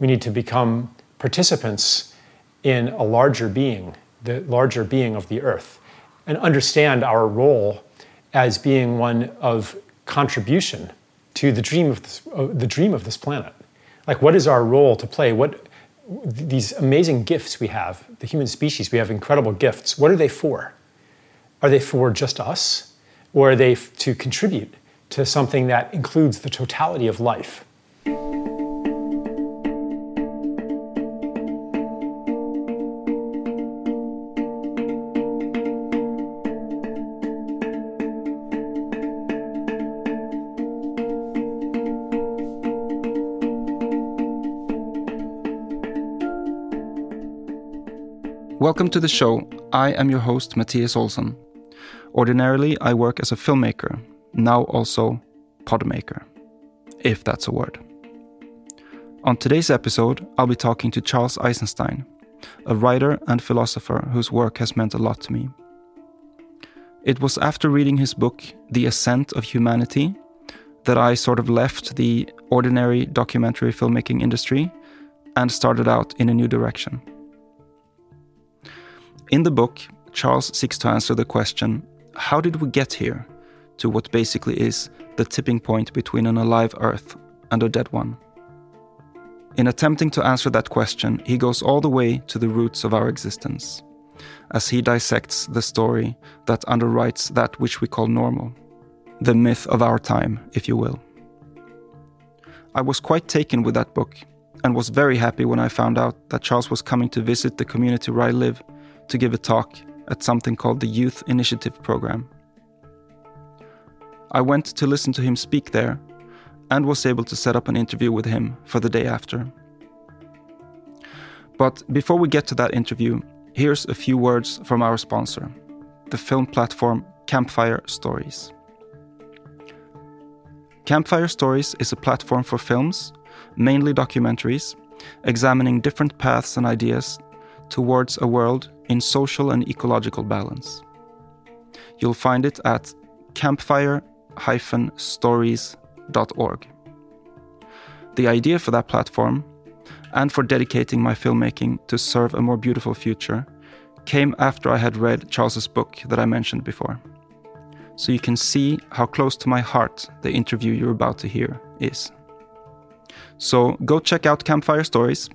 We need to become participants in a larger being, the larger being of the earth, and understand our role as being one of contribution to the dream of this, uh, the dream of this planet. Like, what is our role to play? What these amazing gifts we have, the human species, we have incredible gifts. What are they for? Are they for just us, or are they to contribute to something that includes the totality of life? Welcome to the show. I am your host, Matthias Olsson. Ordinarily, I work as a filmmaker, now also podmaker, if that's a word. On today's episode, I'll be talking to Charles Eisenstein, a writer and philosopher whose work has meant a lot to me. It was after reading his book, The Ascent of Humanity, that I sort of left the ordinary documentary filmmaking industry and started out in a new direction. In the book, Charles seeks to answer the question how did we get here to what basically is the tipping point between an alive Earth and a dead one? In attempting to answer that question, he goes all the way to the roots of our existence, as he dissects the story that underwrites that which we call normal, the myth of our time, if you will. I was quite taken with that book and was very happy when I found out that Charles was coming to visit the community where I live to give a talk at something called the Youth Initiative Program. I went to listen to him speak there and was able to set up an interview with him for the day after. But before we get to that interview, here's a few words from our sponsor, the film platform Campfire Stories. Campfire Stories is a platform for films, mainly documentaries, examining different paths and ideas towards a world in social and ecological balance. You'll find it at campfire-stories.org. The idea for that platform, and for dedicating my filmmaking to serve a more beautiful future, came after I had read Charles's book that I mentioned before. So you can see how close to my heart the interview you're about to hear is. So go check out Campfire Stories,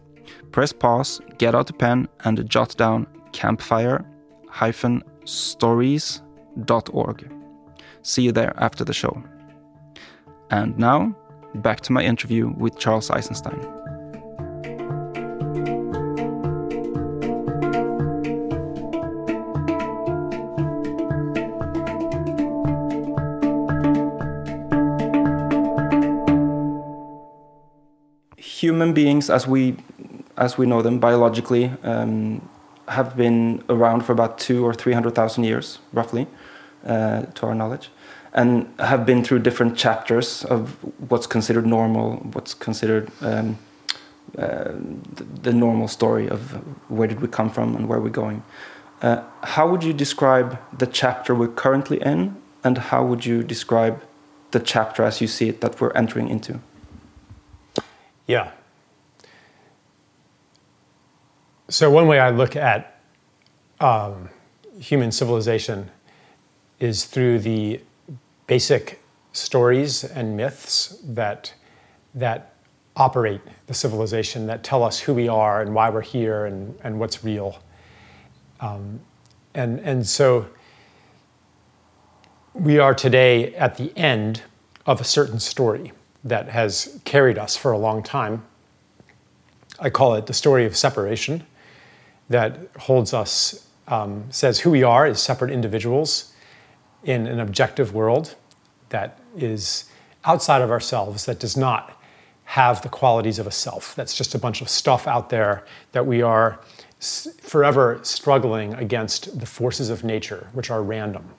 press pause, get out a pen, and jot down campfire-stories.org. See you there after the show. And now, back to my interview with Charles Eisenstein. Human beings, as we as we know them biologically, um, have been around for about two or three hundred thousand years, roughly, uh, to our knowledge, and have been through different chapters of what's considered normal, what's considered um, uh, the, the, normal story of where did we come from and where we're going. Uh, how would you describe the chapter we're currently in, and how would you describe the chapter as you see it that we're entering into? Yeah, So, one way I look at um, human civilization is through the basic stories and myths that, that operate the civilization, that tell us who we are and why we're here and, and what's real. Um, and, and so, we are today at the end of a certain story that has carried us for a long time. I call it the story of separation that holds us, um, says who we are as separate individuals in an objective world that is outside of ourselves, that does not have the qualities of a self. That's just a bunch of stuff out there that we are forever struggling against the forces of nature, which are random,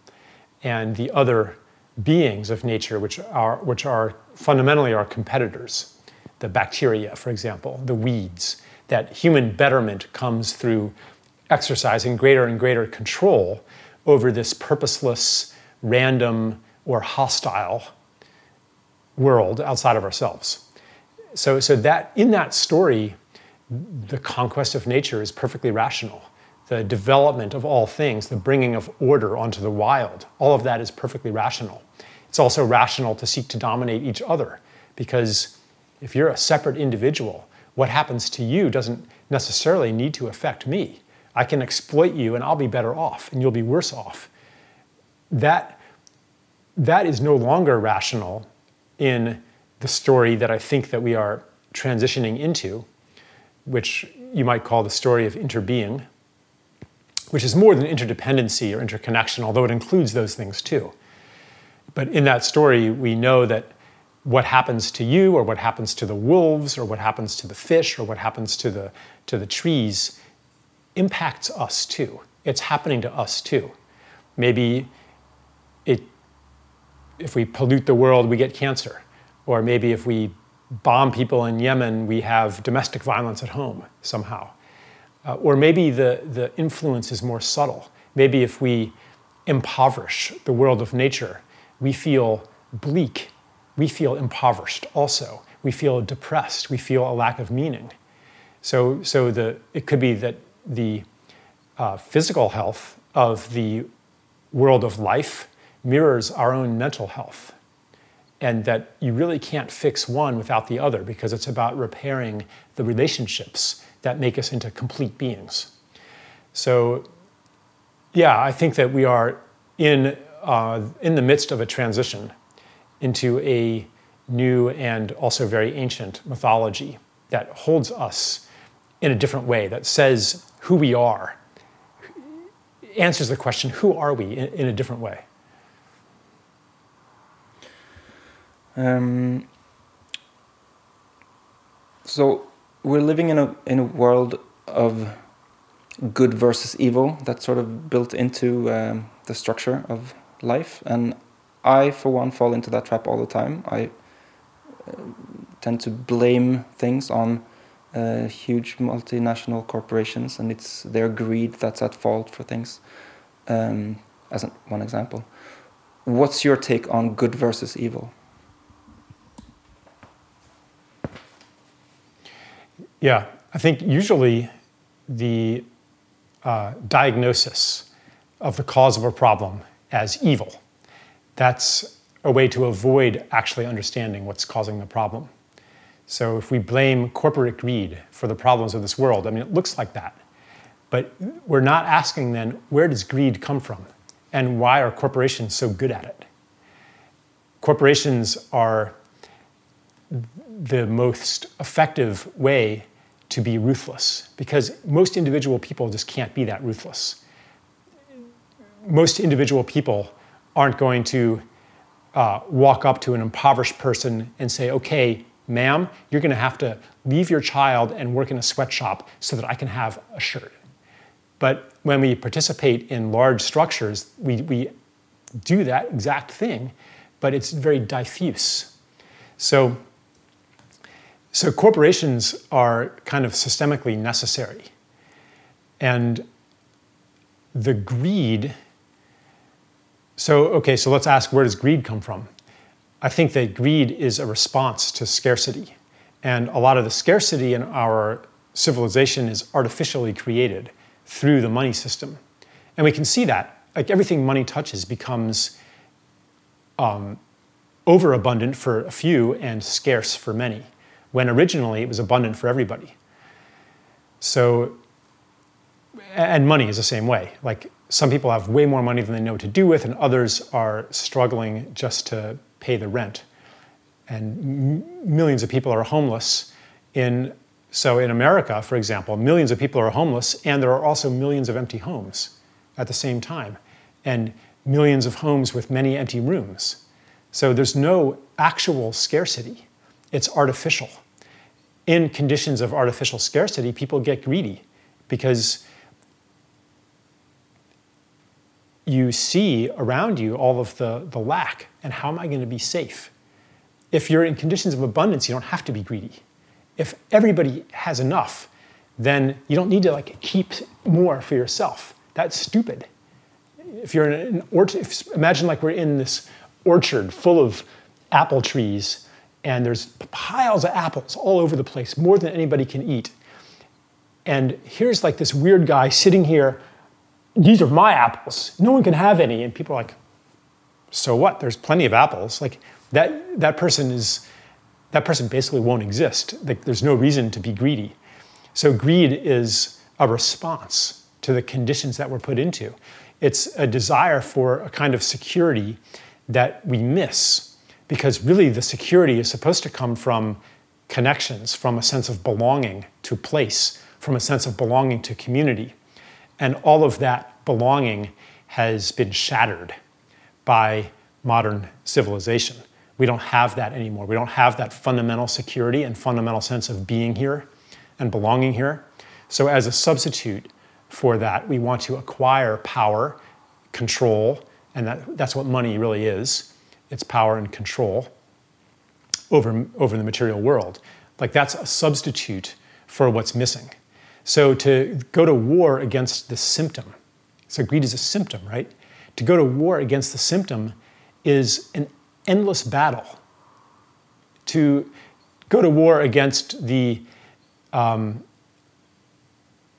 and the other beings of nature, which are, which are fundamentally our competitors. The bacteria, for example, the weeds, that human betterment comes through exercising greater and greater control over this purposeless, random, or hostile world outside of ourselves. So, so that in that story, the conquest of nature is perfectly rational. The development of all things, the bringing of order onto the wild, all of that is perfectly rational. It's also rational to seek to dominate each other because if you're a separate individual, what happens to you doesn't necessarily need to affect me. I can exploit you and I'll be better off and you'll be worse off. That, that is no longer rational in the story that I think that we are transitioning into, which you might call the story of interbeing, which is more than interdependency or interconnection, although it includes those things too. But in that story, we know that what happens to you or what happens to the wolves or what happens to the fish or what happens to the, to the trees impacts us too. It's happening to us too. Maybe it, if we pollute the world, we get cancer. Or maybe if we bomb people in Yemen, we have domestic violence at home somehow. Uh, or maybe the, the influence is more subtle. Maybe if we impoverish the world of nature, we feel bleak we feel impoverished also. We feel depressed. We feel a lack of meaning. So, so the, it could be that the uh, physical health of the world of life mirrors our own mental health. And that you really can't fix one without the other because it's about repairing the relationships that make us into complete beings. So, yeah, I think that we are in, uh, in the midst of a transition into a new and also very ancient mythology that holds us in a different way, that says who we are, answers the question, who are we, in, in a different way. Um, so we're living in a in a world of good versus evil that's sort of built into um, the structure of life, and I, for one, fall into that trap all the time. I uh, tend to blame things on uh, huge multinational corporations, and it's their greed that's at fault for things. Um, as an, one example, what's your take on good versus evil? Yeah, I think usually the uh, diagnosis of the cause of a problem as evil that's a way to avoid actually understanding what's causing the problem. So if we blame corporate greed for the problems of this world, I mean, it looks like that. But we're not asking then, where does greed come from? And why are corporations so good at it? Corporations are the most effective way to be ruthless because most individual people just can't be that ruthless. Most individual people aren't going to uh, walk up to an impoverished person and say, okay, ma'am, you're going to have to leave your child and work in a sweatshop so that I can have a shirt. But when we participate in large structures, we, we do that exact thing, but it's very diffuse. So, so corporations are kind of systemically necessary. And the greed so, okay, so let's ask where does greed come from? I think that greed is a response to scarcity. And a lot of the scarcity in our civilization is artificially created through the money system. And we can see that. Like everything money touches becomes um, overabundant for a few and scarce for many, when originally it was abundant for everybody. So, and money is the same way. Like some people have way more money than they know what to do with, and others are struggling just to pay the rent. And m- millions of people are homeless. In, so, in America, for example, millions of people are homeless, and there are also millions of empty homes at the same time, and millions of homes with many empty rooms. So, there's no actual scarcity, it's artificial. In conditions of artificial scarcity, people get greedy because you see around you all of the, the lack and how am I going to be safe? If you're in conditions of abundance, you don't have to be greedy. If everybody has enough, then you don't need to like keep more for yourself. That's stupid. If you're in an orchard, imagine like we're in this orchard full of apple trees and there's piles of apples all over the place, more than anybody can eat. And here's like this weird guy sitting here. These are my apples. No one can have any. And people are like, so what? There's plenty of apples. Like that, that person is, that person basically won't exist. Like there's no reason to be greedy. So greed is a response to the conditions that we're put into. It's a desire for a kind of security that we miss because really the security is supposed to come from connections, from a sense of belonging to place, from a sense of belonging to community. And all of that belonging has been shattered by modern civilization. We don't have that anymore. We don't have that fundamental security and fundamental sense of being here and belonging here. So, as a substitute for that, we want to acquire power, control, and that, that's what money really is it's power and control over, over the material world. Like, that's a substitute for what's missing. So, to go to war against the symptom, so greed is a symptom, right? To go to war against the symptom is an endless battle. To go to war against the um,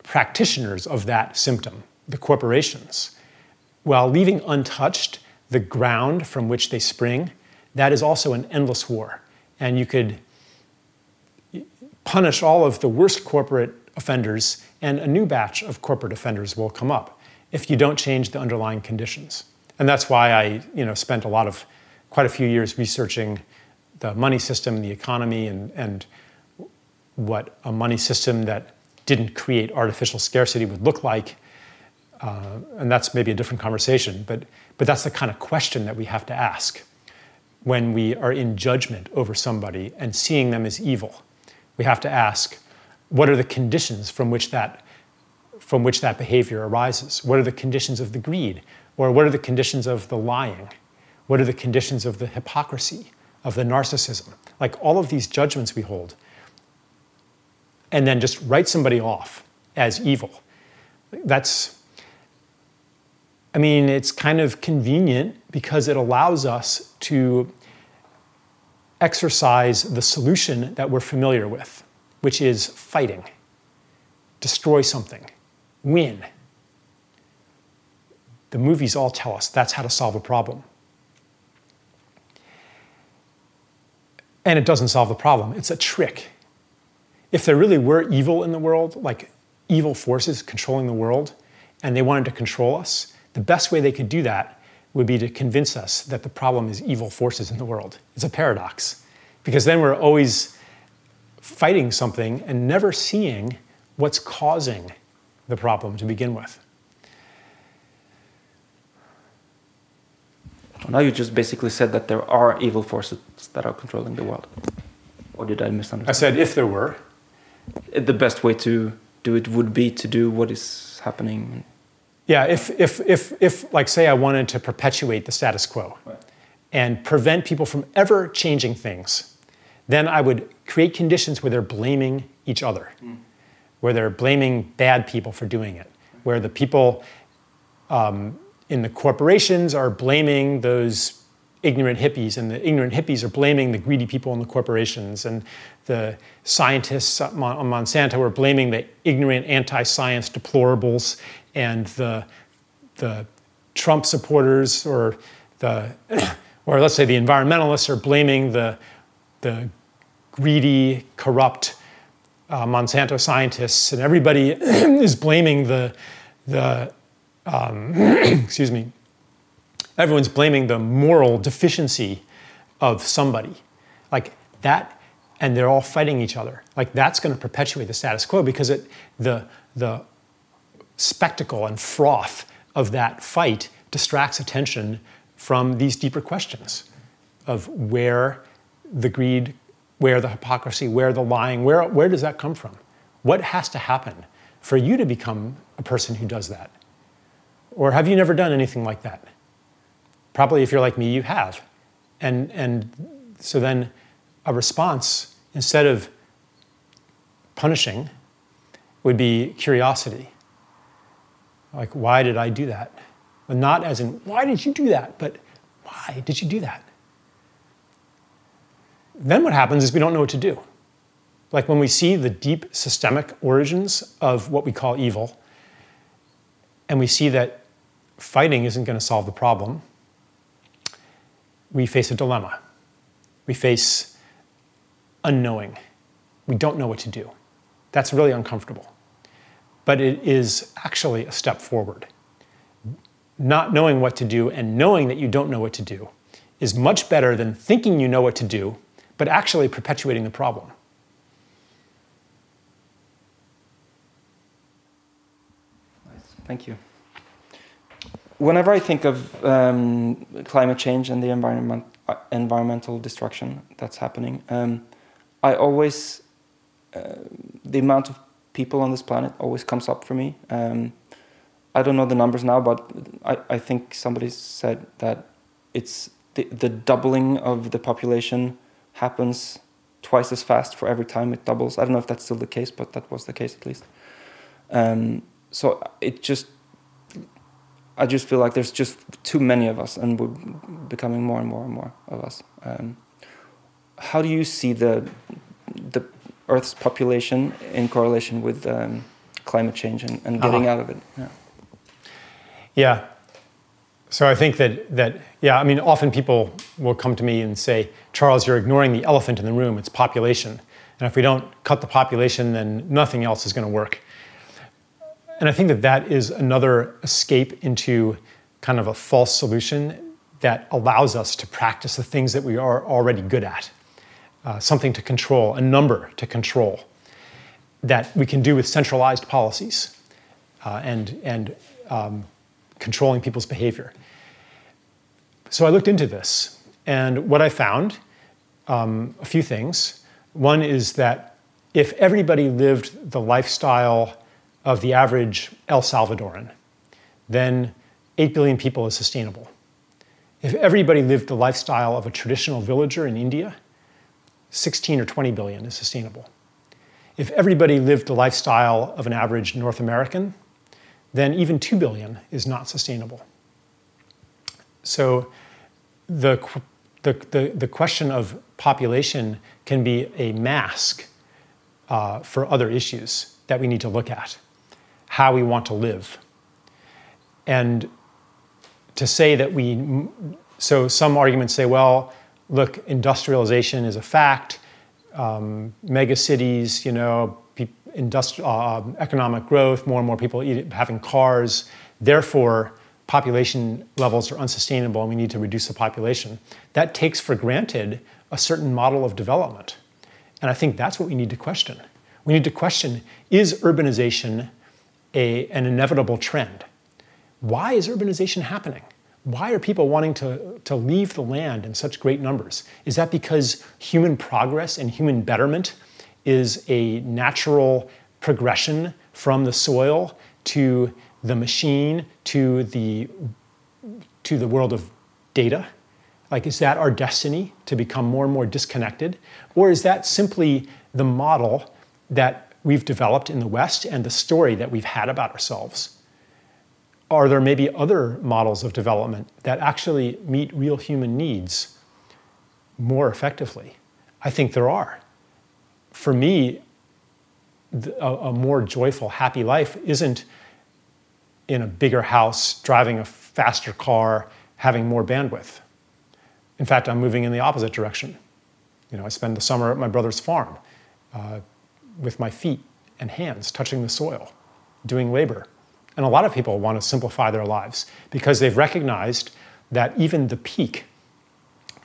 practitioners of that symptom, the corporations, while leaving untouched the ground from which they spring, that is also an endless war. And you could punish all of the worst corporate offenders, and a new batch of corporate offenders will come up if you don't change the underlying conditions. And that's why I you know, spent a lot of, quite a few years researching the money system, the economy, and, and what a money system that didn't create artificial scarcity would look like. Uh, and that's maybe a different conversation, but, but that's the kind of question that we have to ask when we are in judgment over somebody and seeing them as evil. We have to ask, what are the conditions from which that, from which that behavior arises? What are the conditions of the greed? Or what are the conditions of the lying? What are the conditions of the hypocrisy, of the narcissism? Like all of these judgments we hold and then just write somebody off as evil. That's, I mean, it's kind of convenient because it allows us to exercise the solution that we're familiar with, which is fighting, destroy something, win. The movies all tell us that's how to solve a problem. And it doesn't solve the problem, it's a trick if there really were evil in the world, like evil forces controlling the world, and they wanted to control us, the best way they could do that would be to convince us that the problem is evil forces in the world. It's a paradox, because then we're always fighting something and never seeing what's causing the problem to begin with. Now you just basically said that there are evil forces that are controlling the world. Or did I misunderstand? I said if there were the best way to do it would be to do what is happening. Yeah, if, if, if, if like, say, I wanted to perpetuate the status quo right. and prevent people from ever changing things, then I would create conditions where they're blaming each other, mm. where they're blaming bad people for doing it, where the people um, in the corporations are blaming those ignorant hippies, and the ignorant hippies are blaming the greedy people in the corporations, and the scientists on Monsanto are blaming the ignorant anti-science deplorables, and the the Trump supporters or the or let's say the environmentalists are blaming the the greedy, corrupt uh, Monsanto scientists, and everybody is blaming the the um, excuse me everyone's blaming the moral deficiency of somebody. Like that, and they're all fighting each other. Like that's going to perpetuate the status quo because it, the, the spectacle and froth of that fight distracts attention from these deeper questions of where the greed, where the hypocrisy, where the lying, where, where does that come from? What has to happen for you to become a person who does that? Or have you never done anything like that? Probably if you're like me, you have. And, and so then a response, instead of punishing, would be curiosity. Like, why did I do that? But not as in, why did you do that? But why did you do that? Then what happens is we don't know what to do. Like when we see the deep systemic origins of what we call evil, and we see that fighting isn't going to solve the problem, we face a dilemma. We face unknowing. We don't know what to do. That's really uncomfortable. But it is actually a step forward. Not knowing what to do and knowing that you don't know what to do is much better than thinking you know what to do, but actually perpetuating the problem. Thank you. Whenever I think of um, climate change and the environment, uh, environmental destruction that's happening, um, I always, uh, the amount of people on this planet always comes up for me. Um, I don't know the numbers now, but I, I think somebody said that it's the, the doubling of the population happens twice as fast for every time it doubles. I don't know if that's still the case, but that was the case at least. Um, so it just I just feel like there's just too many of us, and we're becoming more and more and more of us. Um, how do you see the the Earth's population in correlation with um, climate change and, and getting uh-huh. out of it? Yeah. yeah. So I think that that yeah, I mean, often people will come to me and say, Charles, you're ignoring the elephant in the room. It's population, and if we don't cut the population, then nothing else is going to work. And I think that that is another escape into kind of a false solution that allows us to practice the things that we are already good at. Uh, something to control, a number to control that we can do with centralized policies uh, and, and um, controlling people's behavior. So I looked into this, and what I found um, a few things. One is that if everybody lived the lifestyle of the average El Salvadoran, then 8 billion people is sustainable. If everybody lived the lifestyle of a traditional villager in India, 16 or 20 billion is sustainable. If everybody lived the lifestyle of an average North American, then even 2 billion is not sustainable. So the, the, the, the question of population can be a mask uh, for other issues that we need to look at how we want to live. And to say that we, so some arguments say, well, look, industrialization is a fact. Um, mega cities, you know, industri- uh, economic growth, more and more people eat, having cars. Therefore, population levels are unsustainable and we need to reduce the population. That takes for granted a certain model of development. And I think that's what we need to question. We need to question is urbanization a, an inevitable trend. Why is urbanization happening? Why are people wanting to, to leave the land in such great numbers? Is that because human progress and human betterment is a natural progression from the soil to the machine to the, to the world of data? Like, is that our destiny to become more and more disconnected? Or is that simply the model that we've developed in the West and the story that we've had about ourselves? Are there maybe other models of development that actually meet real human needs more effectively? I think there are. For me, a, a more joyful, happy life isn't in a bigger house, driving a faster car, having more bandwidth. In fact, I'm moving in the opposite direction. You know, I spend the summer at my brother's farm. Uh, with my feet and hands touching the soil, doing labor. And a lot of people want to simplify their lives because they've recognized that even the peak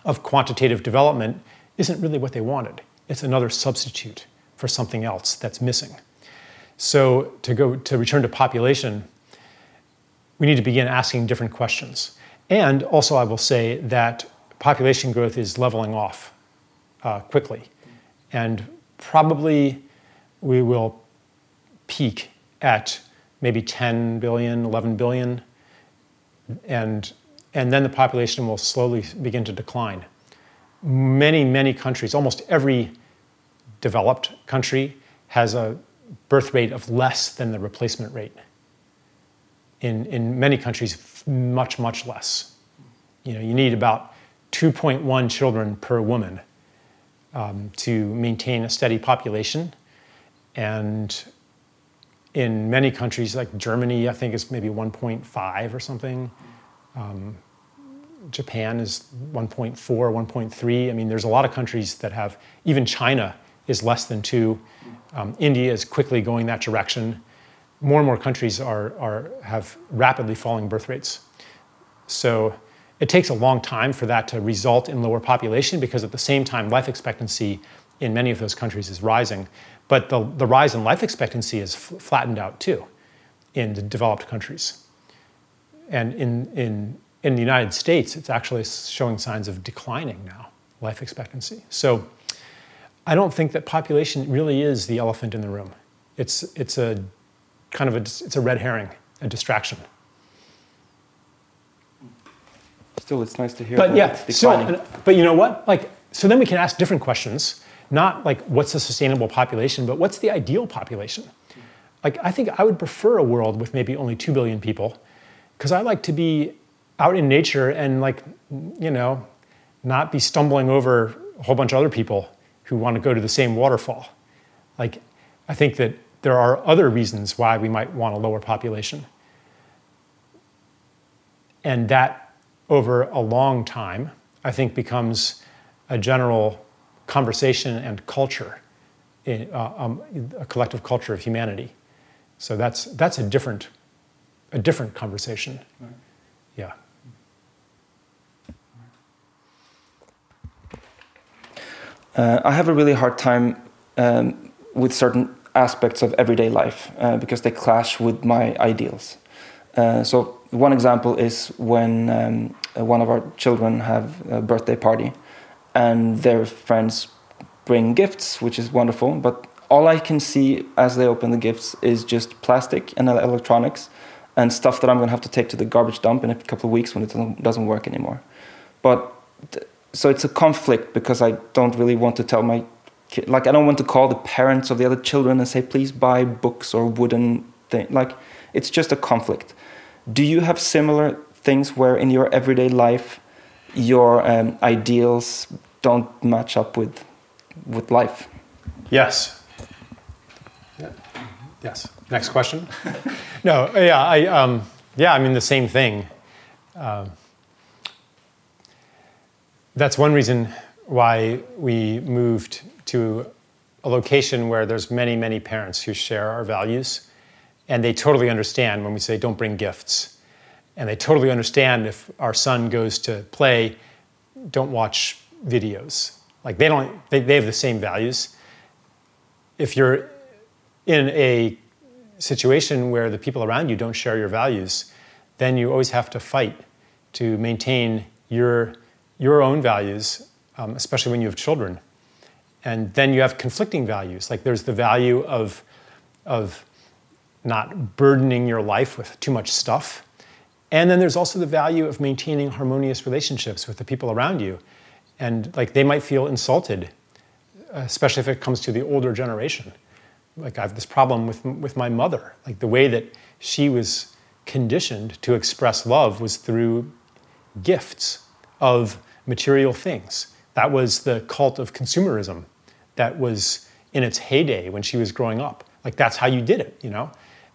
of quantitative development isn't really what they wanted. It's another substitute for something else that's missing. So to go to return to population, we need to begin asking different questions. And also, I will say that population growth is leveling off uh, quickly, and probably we will peak at maybe 10 billion, 11 billion, and, and then the population will slowly begin to decline. Many, many countries, almost every developed country, has a birth rate of less than the replacement rate. In, in many countries, much, much less. You know, you need about 2.1 children per woman um, to maintain a steady population. And in many countries, like Germany, I think is maybe 1.5 or something. Um, Japan is 1.4, 1.3. I mean, there's a lot of countries that have, even China is less than two. Um, India is quickly going that direction. More and more countries are, are, have rapidly falling birth rates. So it takes a long time for that to result in lower population because at the same time, life expectancy in many of those countries is rising. But the, the rise in life expectancy is f- flattened out too in the developed countries. And in, in, in the United States, it's actually showing signs of declining now, life expectancy. So I don't think that population really is the elephant in the room. It's, it's a kind of a, it's a red herring, a distraction. Still, it's nice to hear. But yeah, so, but you know what? Like, so then we can ask different questions. Not like what's a sustainable population, but what's the ideal population? Like, I think I would prefer a world with maybe only two billion people, because I like to be out in nature and like, you know, not be stumbling over a whole bunch of other people who want to go to the same waterfall. Like, I think that there are other reasons why we might want a lower population. And that, over a long time, I think becomes a general conversation and culture, in, uh, um, a collective culture of humanity. So that's, that's a, different, a different conversation. Right. Yeah. Uh, I have a really hard time um, with certain aspects of everyday life uh, because they clash with my ideals. Uh, so one example is when um, uh, one of our children have a birthday party and their friends bring gifts, which is wonderful, but all I can see as they open the gifts is just plastic and electronics and stuff that I'm going to have to take to the garbage dump in a couple of weeks when it doesn't, doesn't work anymore. But so it's a conflict because I don't really want to tell my kid, like I don't want to call the parents of the other children and say please buy books or wooden thing. Like it's just a conflict. Do you have similar things where in your everyday life your um, ideals don't match up with with life? Yes. Yeah. yes. Next question. No yeah i um, yeah i mean the same thing. Uh, that's one reason why we moved to a location where there's many, many parents who share our values. And they totally understand when we say, don't bring gifts. And they totally understand if our son goes to play, don't watch videos. Like they don't, they, they have the same values. If you're in a situation where the people around you don't share your values, then you always have to fight to maintain your, your own values, um, especially when you have children and then you have conflicting values. Like there's the value of, of not burdening your life with too much stuff. And then there's also the value of maintaining harmonious relationships with the people around you. And like they might feel insulted, especially if it comes to the older generation. Like I have this problem with, with my mother. Like the way that she was conditioned to express love was through gifts of material things. That was the cult of consumerism that was in its heyday when she was growing up. Like that's how you did it, you know?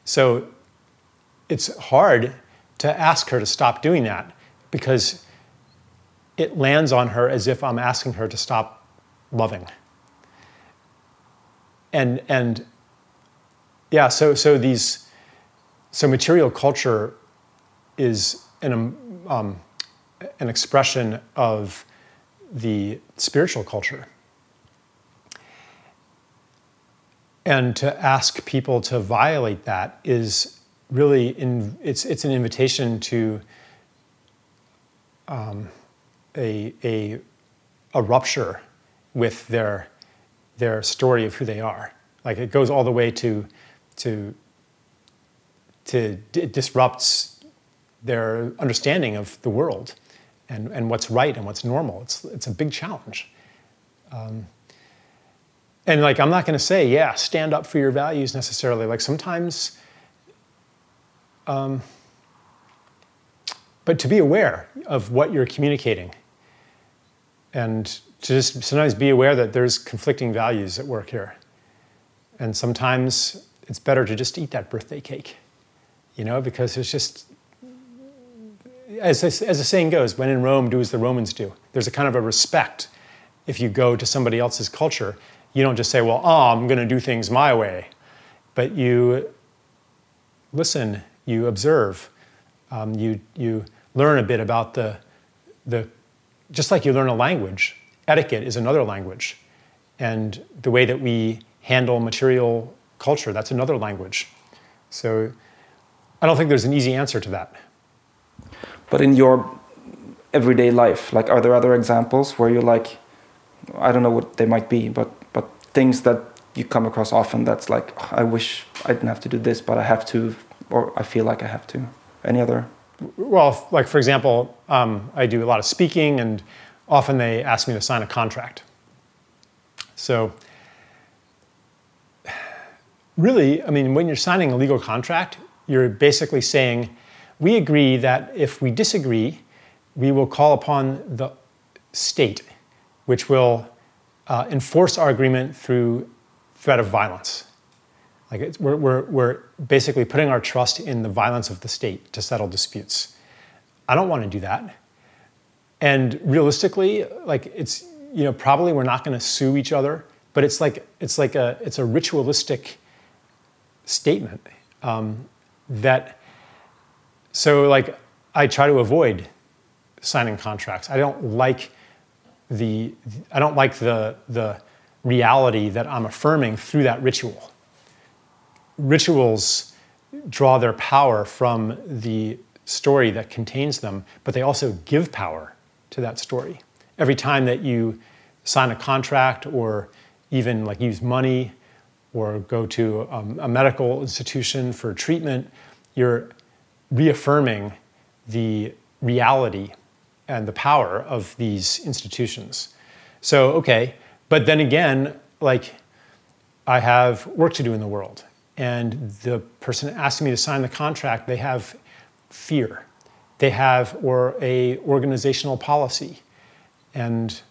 So it's hard to ask her to stop doing that because it lands on her as if I'm asking her to stop loving. And and yeah, so so these so material culture is an um, an expression of the spiritual culture. And to ask people to violate that is really in, it's it's an invitation to um, a, a a rupture with their their story of who they are. Like it goes all the way to to to it disrupts their understanding of the world and, and what's right and what's normal. It's it's a big challenge. Um, and like, I'm not going to say, yeah, stand up for your values necessarily. Like, sometimes, um, but to be aware of what you're communicating and to just sometimes be aware that there's conflicting values at work here. And sometimes it's better to just eat that birthday cake, you know, because it's just, as, as the saying goes, when in Rome, do as the Romans do. There's a kind of a respect if you go to somebody else's culture. You don't just say, well, oh, I'm going to do things my way, but you listen, you observe, um, you, you learn a bit about the, the, just like you learn a language, etiquette is another language. And the way that we handle material culture, that's another language. So I don't think there's an easy answer to that. But in your everyday life, like are there other examples where you're like, I don't know what they might be, but but things that you come across often that's like, I wish I didn't have to do this, but I have to, or I feel like I have to. Any other? Well, like for example, um, I do a lot of speaking, and often they ask me to sign a contract. So really, I mean, when you're signing a legal contract, you're basically saying, we agree that if we disagree, we will call upon the state, which will uh, enforce our agreement through threat of violence. Like we're, we're, we're basically putting our trust in the violence of the state to settle disputes. I don't want to do that. And realistically, like it's, you know, probably we're not going to sue each other, but it's like, it's like a, it's a ritualistic statement um, that so like i try to avoid signing contracts. I don't like the i don't like the the reality that i'm affirming through that ritual. Rituals draw their power from the story that contains them but they also give power to that story. Every time that you sign a contract or even like use money or go to um, a medical institution for treatment, you're reaffirming the reality and the power of these institutions. So, okay, but then again, like I have work to do in the world, and the person asking me to sign the contract, they have fear, they have or a organizational policy, and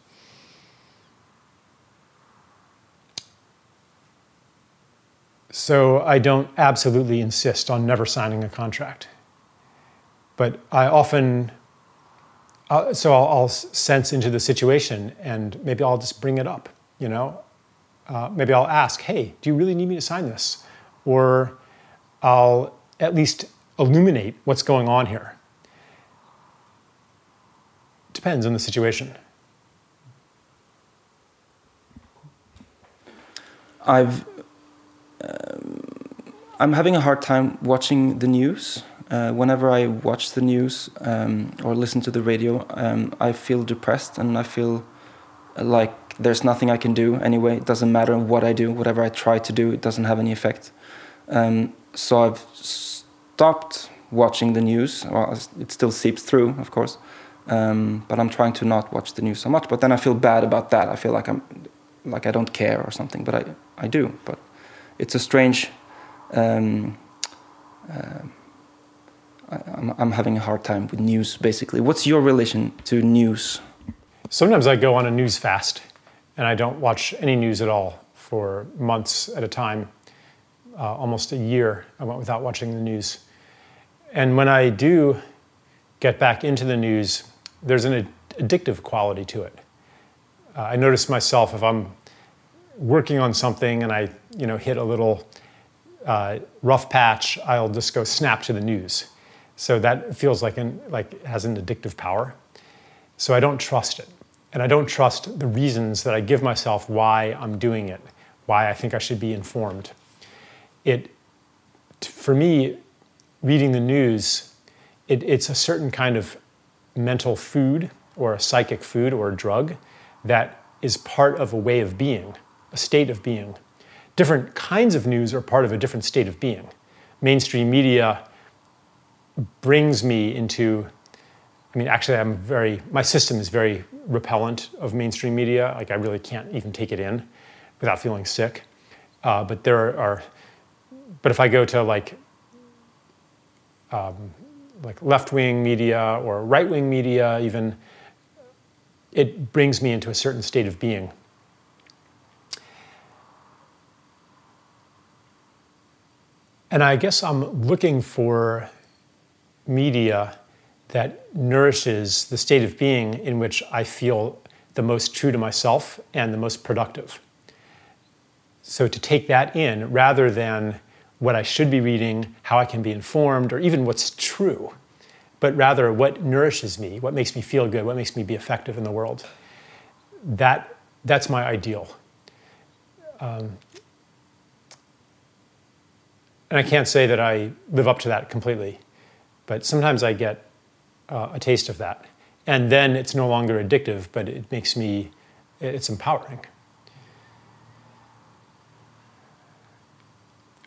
So I don't absolutely insist on never signing a contract. But I often, uh, so I'll, I'll, sense into the situation and maybe I'll just bring it up, you know? Uh, maybe I'll ask, hey, do you really need me to sign this? Or I'll at least illuminate what's going on here. Depends on the situation. I've um, I'm having a hard time watching the news. Uh, whenever I watch the news um, or listen to the radio, um, I feel depressed and I feel like there's nothing I can do anyway. It doesn't matter what I do, whatever I try to do, it doesn't have any effect. Um, so I've stopped watching the news. Well, it still seeps through, of course, um, but I'm trying to not watch the news so much. But then I feel bad about that. I feel like I'm like I don't care or something, but I I do. But it's a strange. Um, uh, I'm, I'm having a hard time with news. Basically, what's your relation to news? Sometimes I go on a news fast, and I don't watch any news at all for months at a time. Uh, almost a year I went without watching the news. And when I do get back into the news, there's an ad- addictive quality to it. Uh, I notice myself if I'm working on something and I, you know, hit a little uh, rough patch, I'll just go snap to the news. So that feels like an like it has an addictive power. So I don't trust it, and I don't trust the reasons that I give myself why I'm doing it, why I think I should be informed. It, for me, reading the news, it, it's a certain kind of mental food or a psychic food or a drug that is part of a way of being a state of being. Different kinds of news are part of a different state of being. Mainstream media brings me into, I mean, actually, I'm very, my system is very repellent of mainstream media. Like, I really can't even take it in without feeling sick. Uh, but there are, but if I go to like, um, like left wing media or right wing media, even, it brings me into a certain state of being. And I guess I'm looking for media that nourishes the state of being in which I feel the most true to myself and the most productive. So to take that in rather than what I should be reading, how I can be informed, or even what's true, but rather what nourishes me, what makes me feel good, what makes me be effective in the world. That, that's my ideal. Um, and I can't say that I live up to that completely, but sometimes I get uh, a taste of that. And then it's no longer addictive, but it makes me, it's empowering.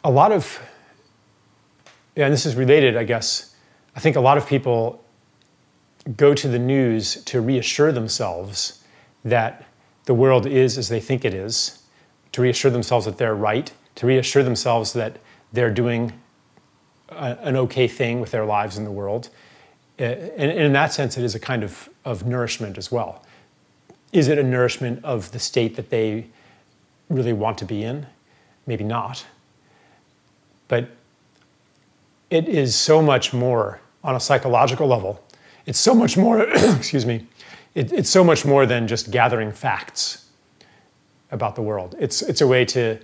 A lot of, and this is related, I guess. I think a lot of people go to the news to reassure themselves that the world is as they think it is, to reassure themselves that they're right, to reassure themselves that they're doing an okay thing with their lives in the world. Uh, and, in that sense, it is a kind of, of nourishment as well. Is it a nourishment of the state that they really want to be in? Maybe not. But it is so much more on a psychological level. It's so much more, excuse me, it, it's so much more than just gathering facts about the world. It's, it's a way to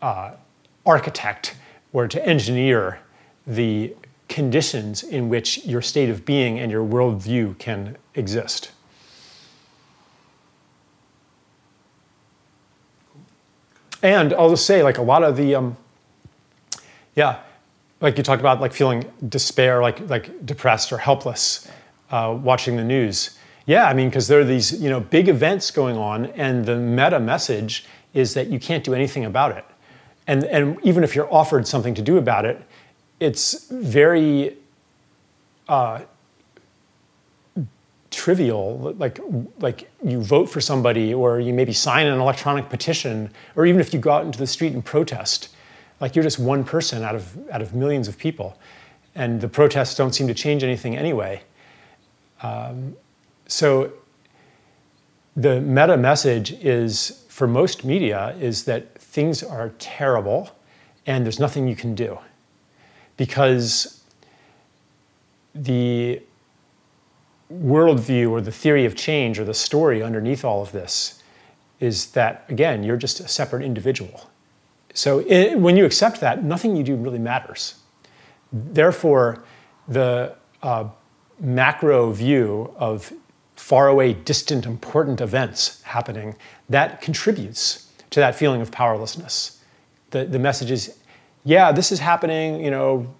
uh, architect or to engineer the conditions in which your state of being and your worldview can exist. And I'll just say, like a lot of the, um, yeah, like you talked about, like feeling despair, like like depressed or helpless, uh, watching the news. Yeah, I mean, because there are these you know big events going on, and the meta message is that you can't do anything about it and and even if you're offered something to do about it, it's very uh, trivial. Like like you vote for somebody, or you maybe sign an electronic petition, or even if you go out into the street and protest, like you're just one person out of out of millions of people, and the protests don't seem to change anything anyway. Um, so the meta message is for most media is that things are terrible and there's nothing you can do. Because the worldview or the theory of change or the story underneath all of this is that, again, you're just a separate individual. So it, when you accept that, nothing you do really matters. Therefore, the uh, macro view of faraway, distant, important events happening, that contributes to that feeling of powerlessness. The, the message is, yeah, this is happening, you know,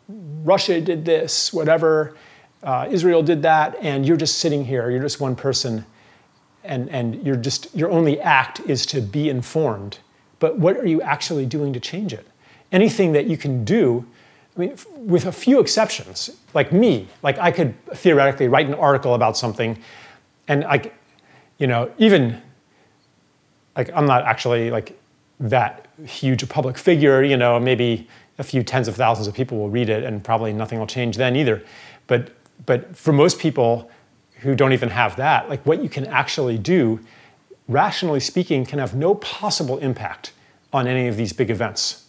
Russia did this, whatever, uh, Israel did that, and you're just sitting here, you're just one person, and, and you're just, your only act is to be informed. But what are you actually doing to change it? Anything that you can do, I mean, with a few exceptions, like me, like I could theoretically write an article about something, and I, you know, even like I'm not actually like that huge a public figure, you know, maybe a few tens of thousands of people will read it and probably nothing will change then either. But but for most people who don't even have that, like what you can actually do, rationally speaking, can have no possible impact on any of these big events.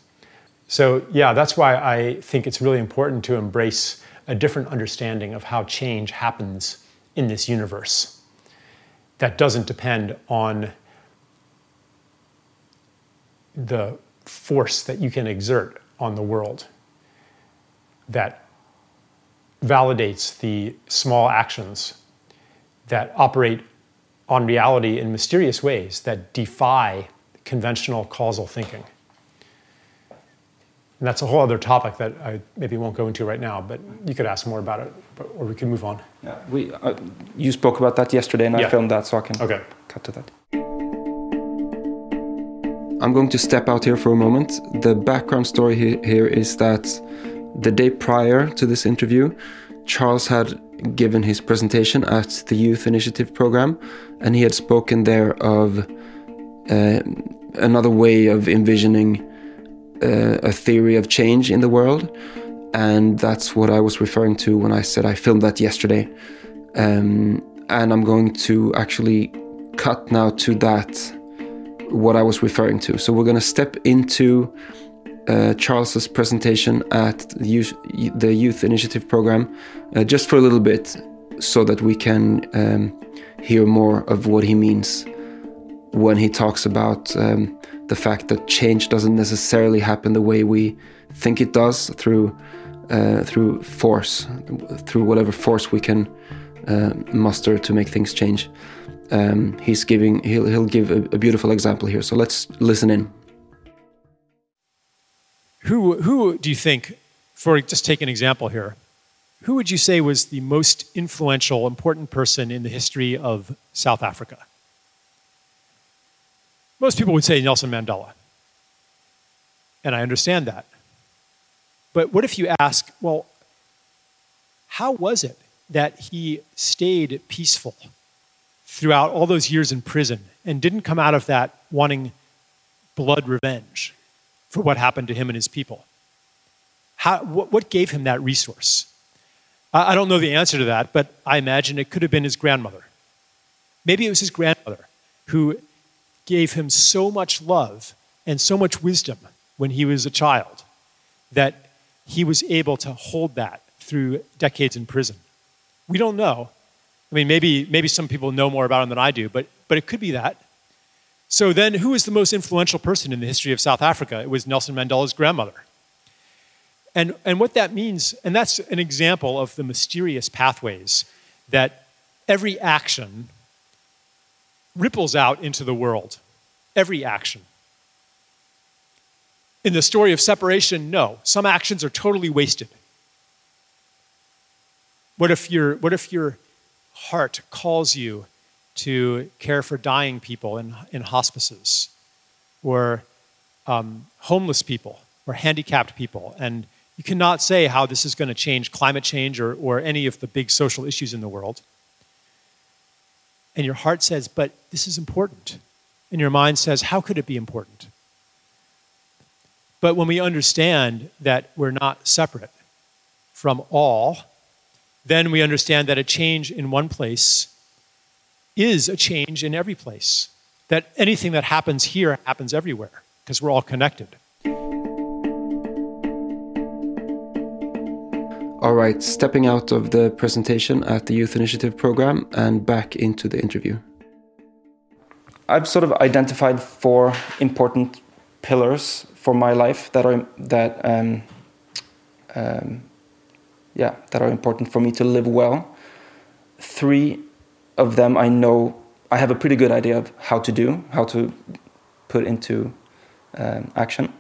So yeah, that's why I think it's really important to embrace a different understanding of how change happens in this universe that doesn't depend on the force that you can exert on the world that validates the small actions that operate on reality in mysterious ways that defy conventional causal thinking. And that's a whole other topic that I maybe won't go into right now, but you could ask more about it, or we can move on. Yeah, we, uh, you spoke about that yesterday, and yeah. I filmed that, so I can okay. cut to that. I'm going to step out here for a moment. The background story here is that the day prior to this interview, Charles had given his presentation at the Youth Initiative program, and he had spoken there of uh, another way of envisioning uh, a theory of change in the world. And that's what I was referring to when I said I filmed that yesterday. Um, and I'm going to actually cut now to that what I was referring to. So we're going to step into uh, Charles's presentation at the Youth, the Youth Initiative program uh, just for a little bit so that we can um, hear more of what he means when he talks about um, the fact that change doesn't necessarily happen the way we think it does through uh, through force, through whatever force we can uh, muster to make things change. Um, he's giving he'll he'll give a, a beautiful example here. So let's listen in. Who who do you think, for just take an example here, who would you say was the most influential, important person in the history of South Africa? Most people would say Nelson Mandela. And I understand that. But what if you ask, well, how was it that he stayed peaceful throughout all those years in prison and didn't come out of that wanting blood revenge for what happened to him and his people? How, what, gave him that resource? I, I don't know the answer to that, but I imagine it could have been his grandmother. Maybe it was his grandmother who gave him so much love and so much wisdom when he was a child that he was able to hold that through decades in prison. We don't know. I mean, maybe, maybe some people know more about him than I do, but, but it could be that. So then, who was the most influential person in the history of South Africa? It was Nelson Mandela's grandmother. And, and what that means, and that's an example of the mysterious pathways that every action ripples out into the world. Every action. In the story of separation, no. Some actions are totally wasted. What if, your, what if your heart calls you to care for dying people in, in hospices, or um, homeless people, or handicapped people? And you cannot say how this is going to change climate change or, or any of the big social issues in the world and your heart says, but this is important. And your mind says, how could it be important? But when we understand that we're not separate from all, then we understand that a change in one place is a change in every place. That anything that happens here happens everywhere because we're all connected. All right, stepping out of the presentation at the Youth Initiative program and back into the interview. I've sort of identified four important pillars for my life that are that um, um, yeah that are important for me to live well. Three of them I know I have a pretty good idea of how to do, how to put into um, action.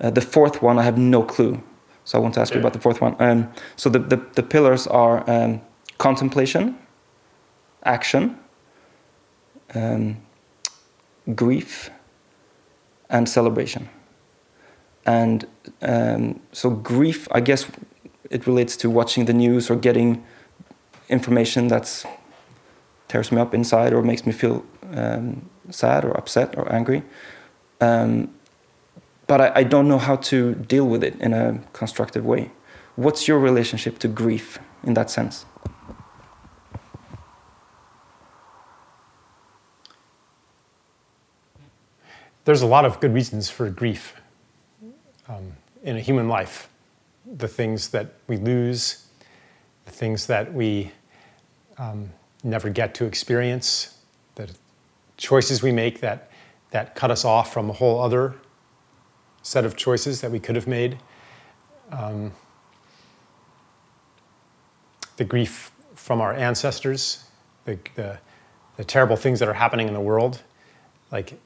Uh, the fourth one I have no clue so I want to ask you about the fourth one. Um, so the, the, the, pillars are um, contemplation, action, um, grief, and celebration. And um, so grief, I guess it relates to watching the news or getting information that tears me up inside or makes me feel um, sad or upset or angry. Um, but I, I don't know how to deal with it in a constructive way. What's your relationship to grief in that sense? There's a lot of good reasons for grief um, in a human life. The things that we lose, the things that we um, never get to experience, the choices we make that, that cut us off from a whole other set of choices that we could have made. Um, the grief from our ancestors, the, the, the terrible things that are happening in the world. Like,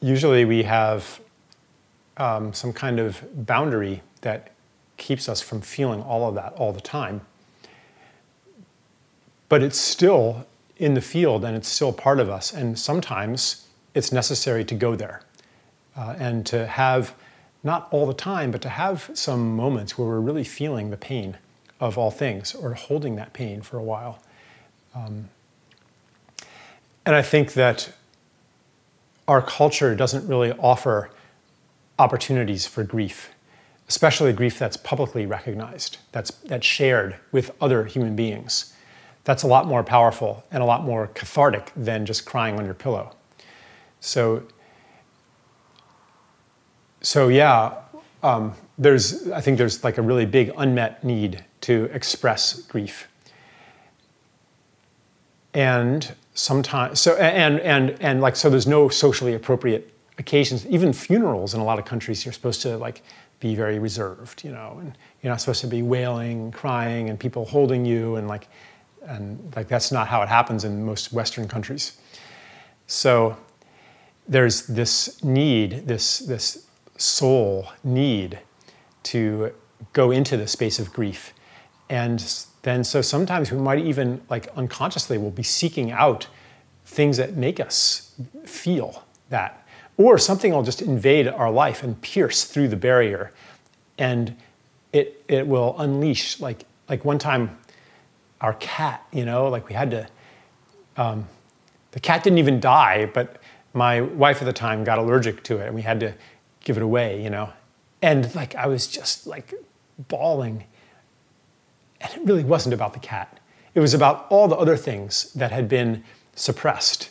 usually we have um, some kind of boundary that keeps us from feeling all of that all the time. But it's still in the field and it's still part of us. And sometimes it's necessary to go there uh, and to have, not all the time, but to have some moments where we're really feeling the pain of all things or holding that pain for a while. Um, and I think that our culture doesn't really offer opportunities for grief, especially grief that's publicly recognized, that's, that's shared with other human beings. That's a lot more powerful and a lot more cathartic than just crying on your pillow. So, so yeah, um, there's, I think there's like a really big unmet need to express grief. And sometimes, so, and, and, and like, so there's no socially appropriate occasions, even funerals in a lot of countries, you're supposed to like be very reserved, you know, and you're not supposed to be wailing, crying, and people holding you, and like, and like that's not how it happens in most Western countries. So there's this need, this this soul need to go into the space of grief. And then so sometimes we might even like unconsciously will be seeking out things that make us feel that. Or something will just invade our life and pierce through the barrier. And it it will unleash like like one time our cat, you know, like we had to um, the cat didn't even die, but my wife at the time got allergic to it and we had to give it away, you know. And like I was just like bawling. And it really wasn't about the cat. It was about all the other things that had been suppressed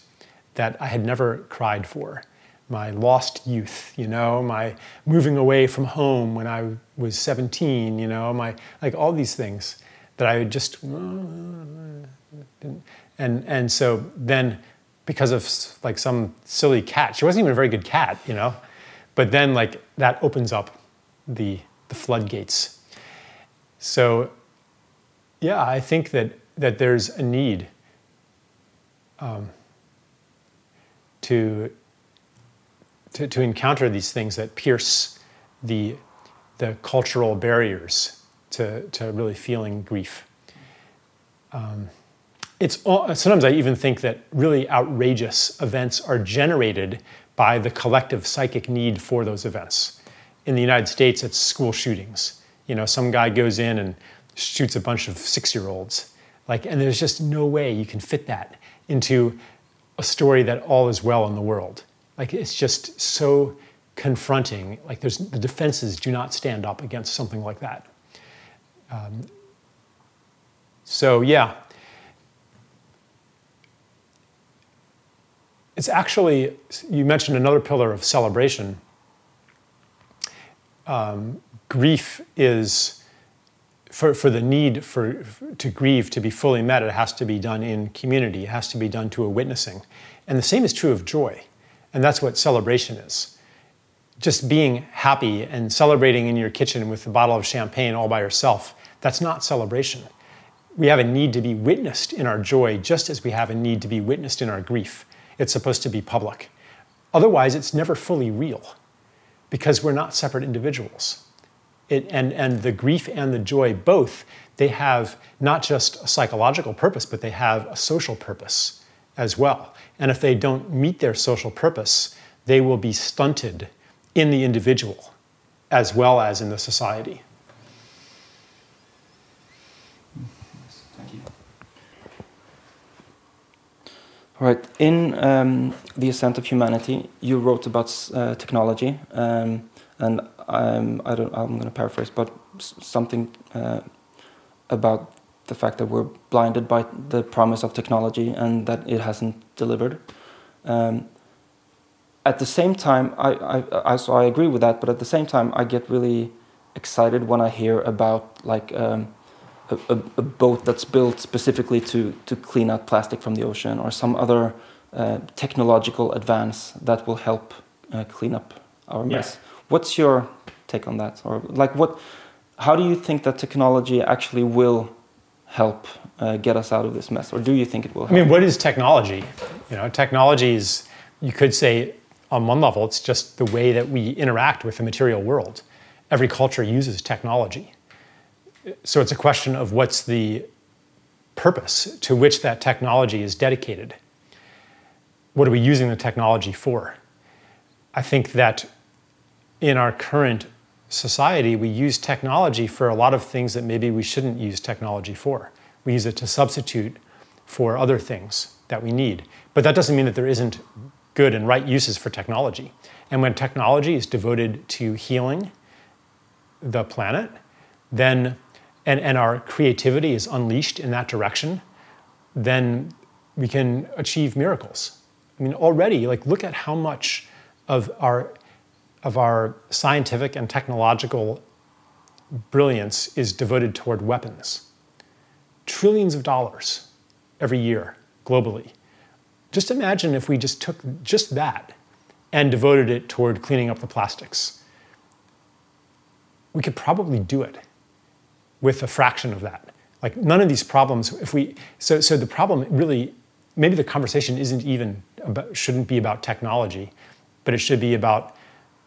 that I had never cried for. My lost youth, you know, my moving away from home when I was 17, you know, my like all these things that I just and and so then because of like some silly cat, she wasn't even a very good cat, you know. But then like that opens up the the floodgates. So yeah, I think that that there's a need um, to, to to encounter these things that pierce the the cultural barriers to to really feeling grief. Um, it's sometimes I even think that really outrageous events are generated by the collective psychic need for those events. In the United States, it's school shootings. You know, some guy goes in and shoots a bunch of six-year-olds. Like, and there's just no way you can fit that into a story that all is well in the world. Like, it's just so confronting. Like, there's the defenses do not stand up against something like that. Um, so yeah, it's actually, you mentioned another pillar of celebration. Um, grief is, for, for the need for, to grieve to be fully met, it has to be done in community, it has to be done to a witnessing. And the same is true of joy. And that's what celebration is. Just being happy and celebrating in your kitchen with a bottle of champagne all by yourself, that's not celebration. We have a need to be witnessed in our joy just as we have a need to be witnessed in our grief it's supposed to be public. Otherwise, it's never fully real because we're not separate individuals. It, and, and the grief and the joy, both, they have not just a psychological purpose, but they have a social purpose as well. And if they don't meet their social purpose, they will be stunted in the individual as well as in the society. Right. In um, The Ascent of Humanity, you wrote about uh, technology, um, and I'm, I I'm going to paraphrase, but something uh, about the fact that we're blinded by the promise of technology and that it hasn't delivered. Um, at the same time, I, I, I, so I agree with that, but at the same time, I get really excited when I hear about like um, a, a, boat that's built specifically to, to clean out plastic from the ocean or some other uh, technological advance that will help uh, clean up our mess. Yeah. What's your take on that? Or like what, how do you think that technology actually will help uh, get us out of this mess? Or do you think it will help? I mean, what is technology? You know, technology is, you could say on one level, it's just the way that we interact with the material world. Every culture uses technology so it's a question of what's the purpose to which that technology is dedicated. What are we using the technology for? I think that in our current society, we use technology for a lot of things that maybe we shouldn't use technology for. We use it to substitute for other things that we need. But that doesn't mean that there isn't good and right uses for technology. And when technology is devoted to healing the planet, then and, and our creativity is unleashed in that direction, then we can achieve miracles. I mean, already, like, look at how much of our, of our scientific and technological brilliance is devoted toward weapons. Trillions of dollars every year globally. Just imagine if we just took just that and devoted it toward cleaning up the plastics. We could probably do it with a fraction of that. Like none of these problems, if we, so, so the problem really, maybe the conversation isn't even about, shouldn't be about technology, but it should be about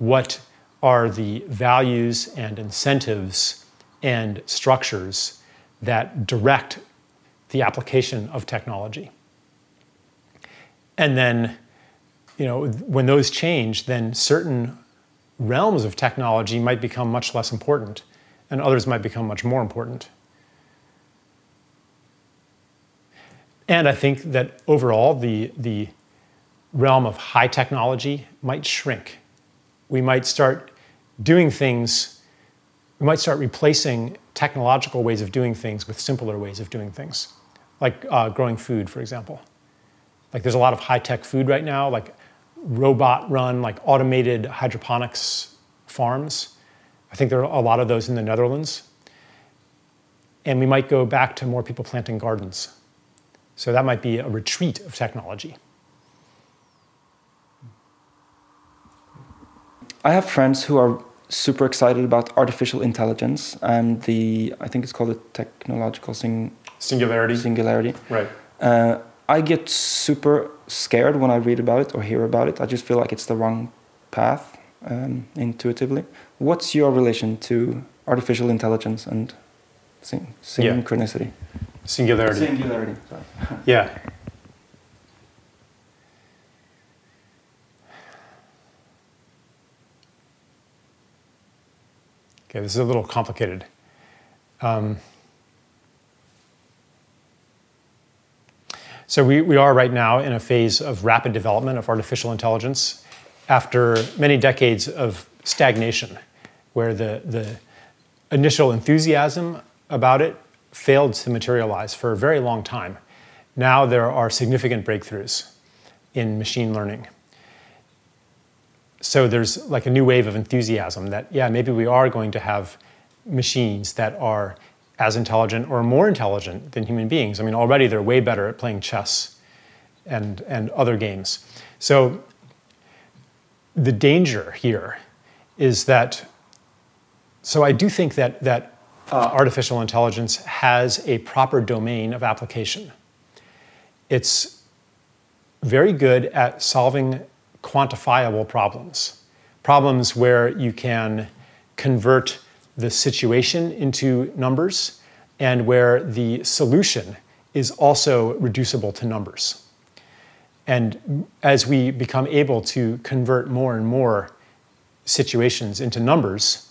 what are the values and incentives and structures that direct the application of technology. And then, you know, when those change, then certain realms of technology might become much less important and others might become much more important. And I think that overall, the, the realm of high technology might shrink. We might start doing things, we might start replacing technological ways of doing things with simpler ways of doing things, like uh, growing food, for example. Like there's a lot of high tech food right now, like robot run, like automated hydroponics farms. I think there are a lot of those in the Netherlands. And we might go back to more people planting gardens. So that might be a retreat of technology. I have friends who are super excited about artificial intelligence and the I think it's called the technological sing singularity. Singularity. Right. Uh, I get super scared when I read about it or hear about it. I just feel like it's the wrong path um, intuitively. What's your relation to artificial intelligence and syn- synchronicity? Yeah. Singularity. Singularity. Sorry. yeah. Okay, this is a little complicated. Um, so we, we are right now in a phase of rapid development of artificial intelligence after many decades of stagnation, where the, the initial enthusiasm about it failed to materialize for a very long time. Now there are significant breakthroughs in machine learning so there's like a new wave of enthusiasm that yeah maybe we are going to have machines that are as intelligent or more intelligent than human beings. I mean already they're way better at playing chess and and other games. So the danger here is that so i do think that that uh, artificial intelligence has a proper domain of application. It's very good at solving quantifiable problems, problems where you can convert the situation into numbers and where the solution is also reducible to numbers. And as we become able to convert more and more situations into numbers,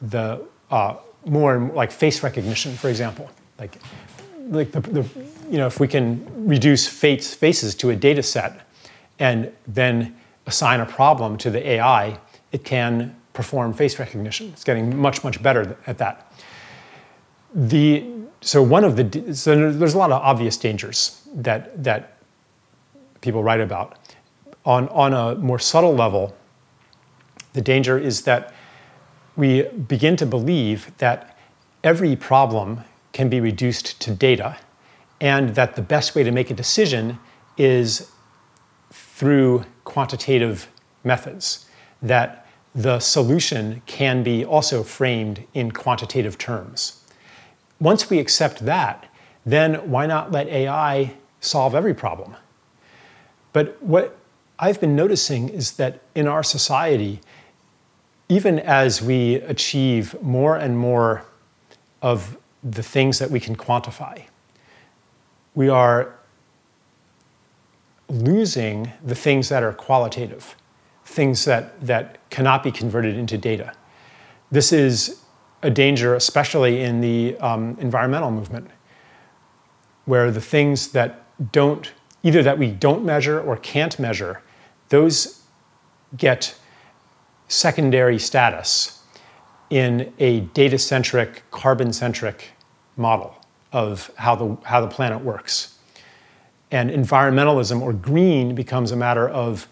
the uh, more like face recognition, for example, like like the, the you know if we can reduce face, faces to a data set and then assign a problem to the AI, it can perform face recognition. It's getting much, much better at that. The, so one of the so there's a lot of obvious dangers that that people write about. On on a more subtle level, the danger is that we begin to believe that every problem can be reduced to data, and that the best way to make a decision is through quantitative methods, that the solution can be also framed in quantitative terms. Once we accept that, then why not let AI solve every problem? But what I've been noticing is that in our society, even as we achieve more and more of the things that we can quantify, we are losing the things that are qualitative, things that, that cannot be converted into data. This is a danger, especially in the um, environmental movement, where the things that don't, either that we don't measure or can't measure, those get secondary status in a data centric, carbon centric model of how the, how the planet works. And environmentalism or green becomes a matter of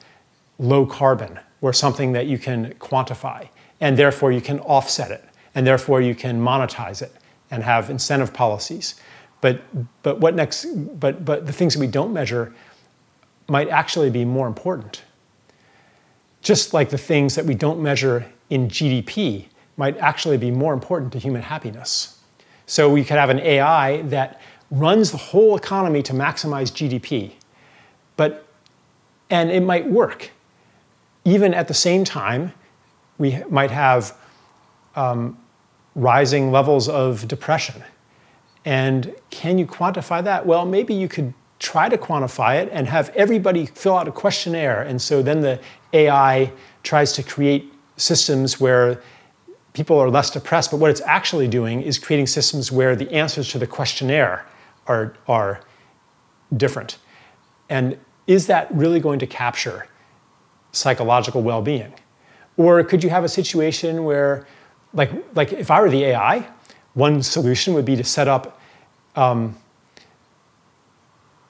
low carbon or something that you can quantify. And therefore, you can offset it. And therefore, you can monetize it and have incentive policies. But, but what next? But, but the things that we don't measure might actually be more important. Just like the things that we don't measure in GDP might actually be more important to human happiness. So we could have an AI that runs the whole economy to maximize GDP, but and it might work. Even at the same time, we might have um, rising levels of depression. And can you quantify that? Well, maybe you could try to quantify it and have everybody fill out a questionnaire. And so then the AI tries to create systems where people are less depressed, but what it's actually doing is creating systems where the answers to the questionnaire are, are different. And is that really going to capture psychological well being? Or could you have a situation where, like, like if I were the AI, one solution would be to set up um,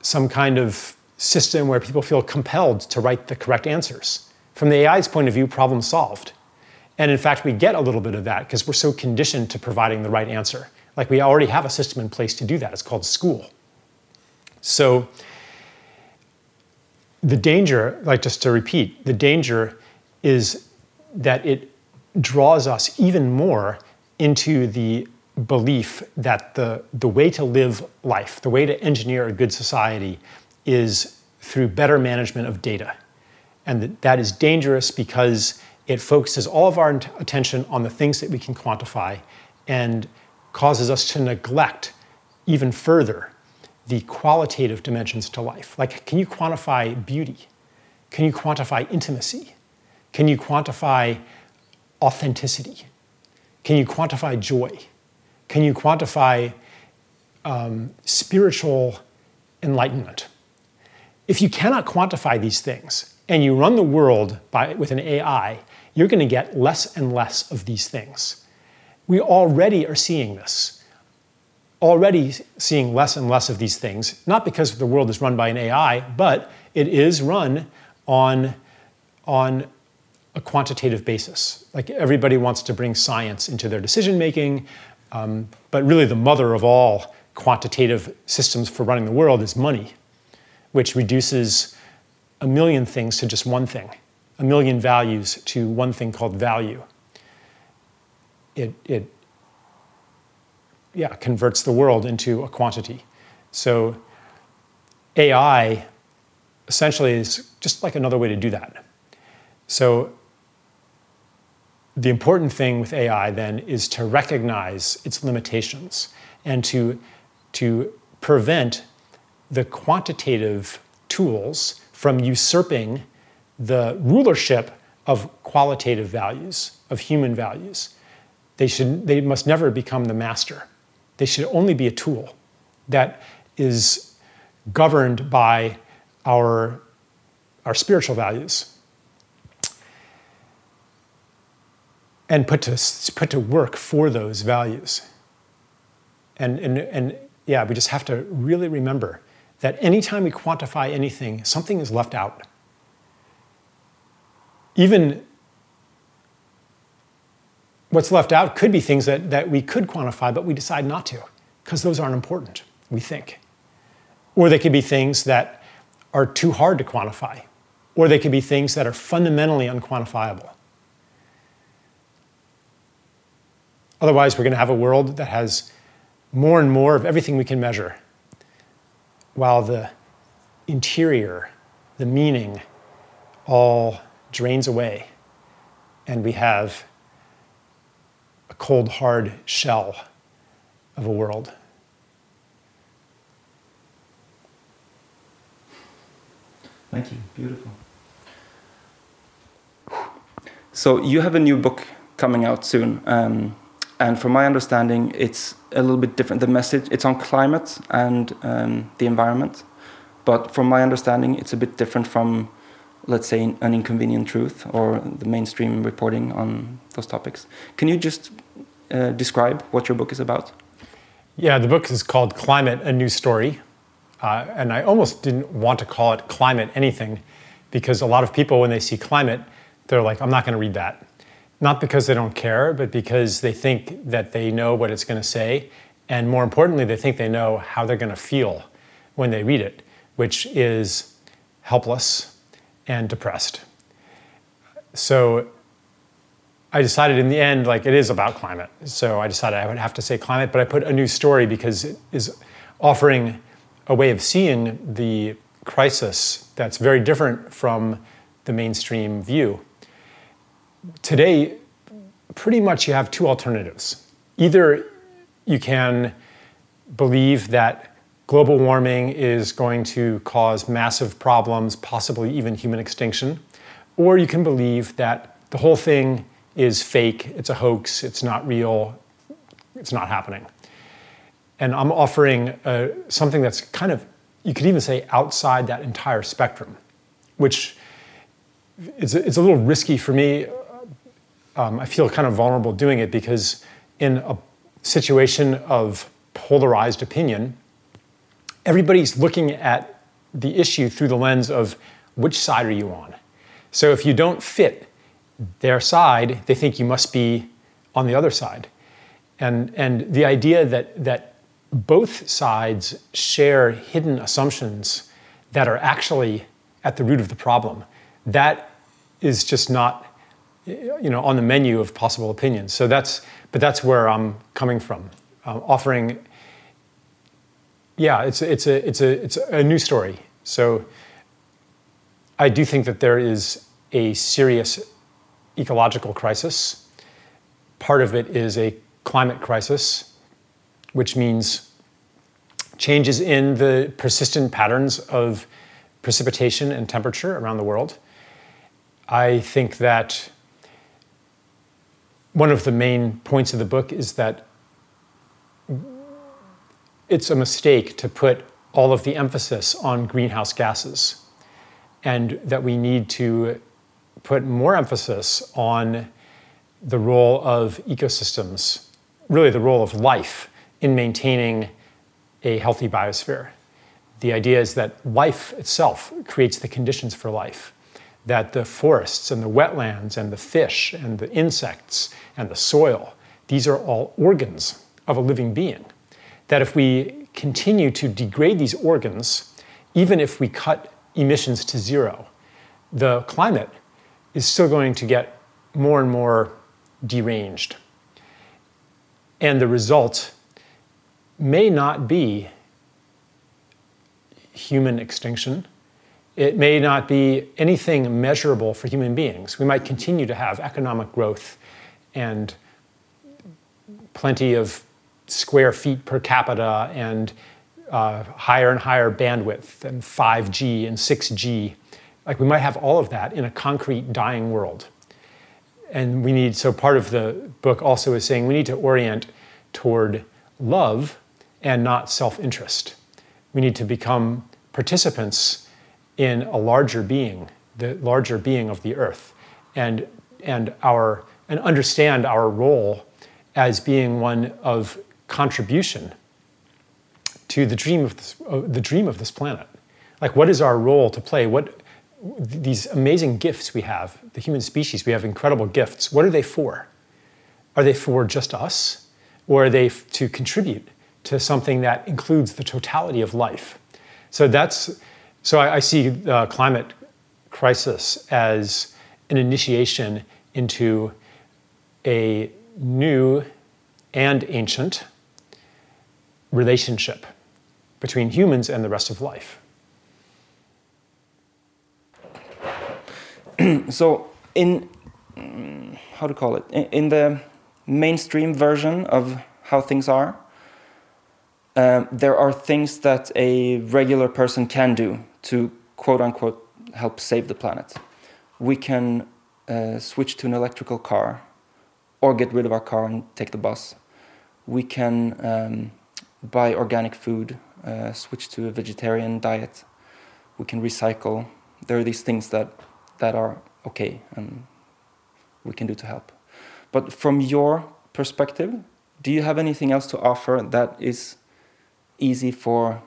some kind of system where people feel compelled to write the correct answers. From the AI's point of view, problem solved. And in fact, we get a little bit of that because we're so conditioned to providing the right answer. Like we already have a system in place to do that. It's called school. So the danger, like just to repeat, the danger is that it draws us even more into the belief that the, the way to live life, the way to engineer a good society, is through better management of data. And that, is dangerous because it focuses all of our attention on the things that we can quantify and causes us to neglect even further the qualitative dimensions to life. Like, can you quantify beauty? Can you quantify intimacy? Can you quantify authenticity? Can you quantify joy? Can you quantify um, spiritual enlightenment? If you cannot quantify these things and you run the world by, with an AI, you're going to get less and less of these things. We already are seeing this. Already seeing less and less of these things, not because the world is run by an AI, but it is run on, on a quantitative basis. Like everybody wants to bring science into their decision making, um, but really the mother of all quantitative systems for running the world is money, which reduces a million things to just one thing a million values to one thing called value. It, it yeah, converts the world into a quantity. So AI essentially is just like another way to do that. So the important thing with AI then is to recognize its limitations and to, to prevent the quantitative tools from usurping the rulership of qualitative values, of human values. They, should, they must never become the master. They should only be a tool that is governed by our, our spiritual values and put to, put to work for those values. And, and, and yeah, we just have to really remember that anytime we quantify anything, something is left out even what's left out could be things that, that we could quantify, but we decide not to, because those aren't important, we think. Or they could be things that are too hard to quantify, or they could be things that are fundamentally unquantifiable. Otherwise, we're going to have a world that has more and more of everything we can measure, while the interior, the meaning, all drains away, and we have cold, hard shell of a world. Thank you. Beautiful. So, you have a new book coming out soon. Um, and from my understanding, it's a little bit different. The message it's on climate and um, the environment, but from my understanding, it's a bit different from let's say, an inconvenient truth or the mainstream reporting on those topics. Can you just uh, describe what your book is about? Yeah, the book is called Climate A New Story. Uh, and I almost didn't want to call it climate anything because a lot of people, when they see climate, they're like, I'm not going to read that. Not because they don't care, but because they think that they know what it's going to say. And more importantly, they think they know how they're going to feel when they read it, which is helpless and depressed. So I decided in the end, like it is about climate. So I decided I would have to say climate, but I put a new story because it is offering a way of seeing the crisis that's very different from the mainstream view. Today, pretty much you have two alternatives. Either you can believe that global warming is going to cause massive problems, possibly even human extinction, or you can believe that the whole thing is fake, it's a hoax, it's not real, it's not happening. And I'm offering uh, something that's kind of, you could even say, outside that entire spectrum, which is it's a little risky for me. Um, I feel kind of vulnerable doing it because in a situation of polarized opinion, everybody's looking at the issue through the lens of which side are you on? So if you don't fit their side, they think you must be on the other side. And, and the idea that, that both sides share hidden assumptions that are actually at the root of the problem, that is just not you know, on the menu of possible opinions. So that's, but that's where I'm coming from, uh, offering. Yeah, it's it's a it's a it's a new story. So I do think that there is a serious ecological crisis. Part of it is a climate crisis, which means changes in the persistent patterns of precipitation and temperature around the world. I think that one of the main points of the book is that it's a mistake to put all of the emphasis on greenhouse gases and that we need to put more emphasis on the role of ecosystems, really the role of life in maintaining a healthy biosphere. The idea is that life itself creates the conditions for life, that the forests and the wetlands and the fish and the insects and the soil, these are all organs of a living being. That if we continue to degrade these organs, even if we cut emissions to zero, the climate is still going to get more and more deranged. And the result may not be human extinction. It may not be anything measurable for human beings. We might continue to have economic growth and plenty of square feet per capita and uh, higher and higher bandwidth and 5G and 6G like we might have all of that in a concrete dying world. And we need, so part of the book also is saying we need to orient toward love and not self interest. We need to become participants in a larger being, the larger being of the earth, and, and, our, and understand our role as being one of contribution to the dream of this, uh, the dream of this planet. Like, what is our role to play? What, these amazing gifts we have, the human species, we have incredible gifts. What are they for? Are they for just us? Or are they to contribute to something that includes the totality of life? So that's so I, I see the climate crisis as an initiation into a new and ancient relationship between humans and the rest of life. so in how to call it? In, in, the mainstream version of how things are um, there are things that a regular person can do to quote unquote help save the planet. We can uh, switch to an electrical car or get rid of our car and take the bus. We can um, buy organic food uh, switch to a vegetarian diet. We can recycle. There are these things that that are okay and we can do to help. But from your perspective, do you have anything else to offer that is easy for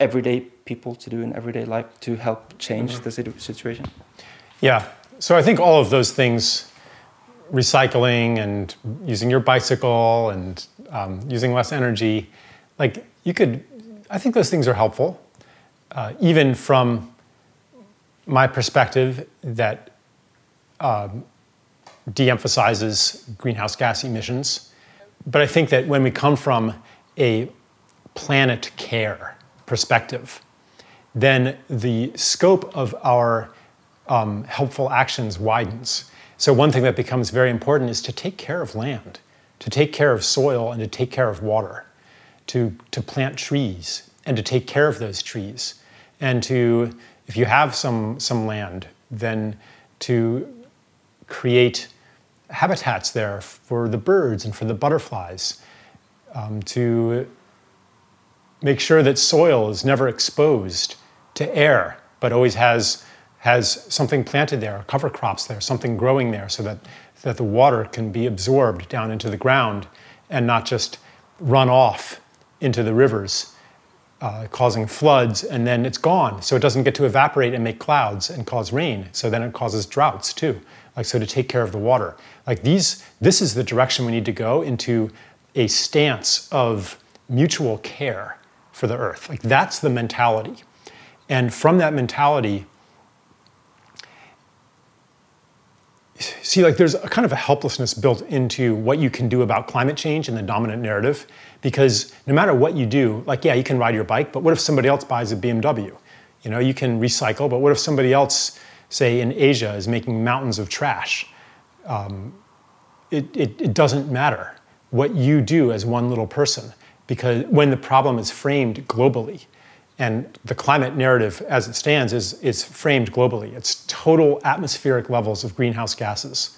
everyday people to do in everyday life to help change mm -hmm. the situation? Yeah. So I think all of those things recycling and using your bicycle and um, using less energy like you could i think those things are helpful uh, even from my perspective that um, de-emphasizes greenhouse gas emissions but i think that when we come from a planet care perspective, then the scope of our um, helpful actions widens. So, one thing that becomes very important is to take care of land, to take care of soil, and to take care of water, to, to plant trees and to take care of those trees. And to, if you have some, some land, then to create habitats there for the birds and for the butterflies, um, to make sure that soil is never exposed to air, but always has, has something planted there, cover crops there, something growing there, so that, that the water can be absorbed down into the ground and not just run off into the rivers, uh, causing floods, and then it's gone. So it doesn't get to evaporate and make clouds and cause rain. So then it causes droughts too. Like so to take care of the water. Like these, this is the direction we need to go into a stance of mutual care for the earth. Like that's the mentality. And from that mentality, see, like there's a kind of a helplessness built into what you can do about climate change in the dominant narrative. Because no matter what you do, like, yeah, you can ride your bike, but what if somebody else buys a BMW? You know, you can recycle, but what if somebody else, say in Asia, is making mountains of trash? Um, it, it, it doesn't matter what you do as one little person because when the problem is framed globally, and the climate narrative as it stands is, is framed globally. It's total atmospheric levels of greenhouse gases.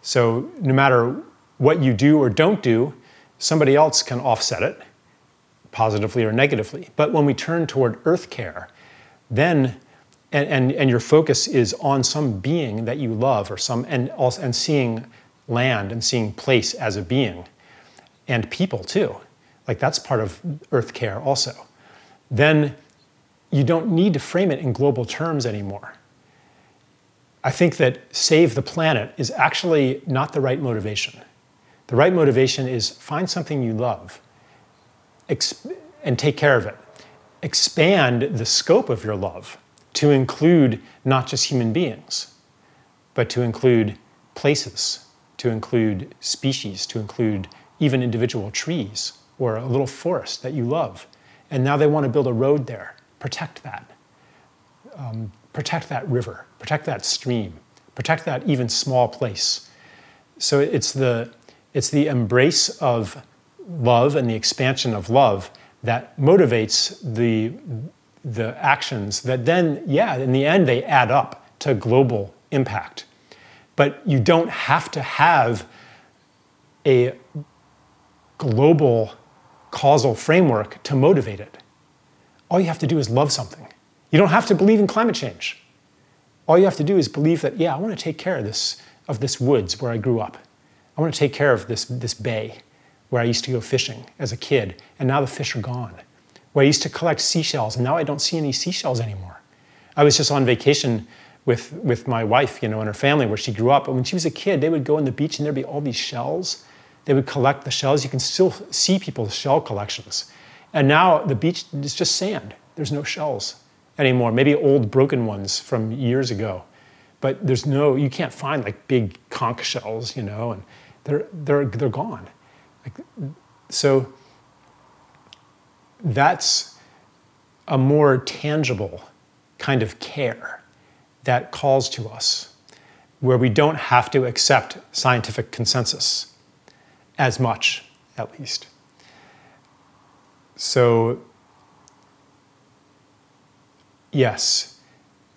So no matter what you do or don't do, somebody else can offset it positively or negatively. But when we turn toward earth care, then and, and, and your focus is on some being that you love or some and also and seeing land and seeing place as a being and people too like that's part of earth care also, then you don't need to frame it in global terms anymore. I think that save the planet is actually not the right motivation. The right motivation is find something you love and take care of it. Expand the scope of your love to include not just human beings, but to include places, to include species, to include even individual trees or a little forest that you love. And now they want to build a road there. Protect that. Um, protect that river, protect that stream, protect that even small place. So it's the, it's the embrace of love and the expansion of love that motivates the, the actions that then, yeah, in the end, they add up to global impact. But you don't have to have a global causal framework to motivate it. All you have to do is love something. You don't have to believe in climate change. All you have to do is believe that, yeah, I want to take care of this, of this woods where I grew up. I want to take care of this, this bay where I used to go fishing as a kid, and now the fish are gone. Where I used to collect seashells, and now I don't see any seashells anymore. I was just on vacation with, with my wife, you know, and her family where she grew up. And when she was a kid, they would go on the beach and there'd be all these shells they would collect the shells. You can still see people's shell collections. And now the beach is just sand. There's no shells anymore. Maybe old broken ones from years ago. But there's no, you can't find like big conch shells, you know, and they're, they're, they're gone. Like, so that's a more tangible kind of care that calls to us, where we don't have to accept scientific consensus as much, at least. So, yes.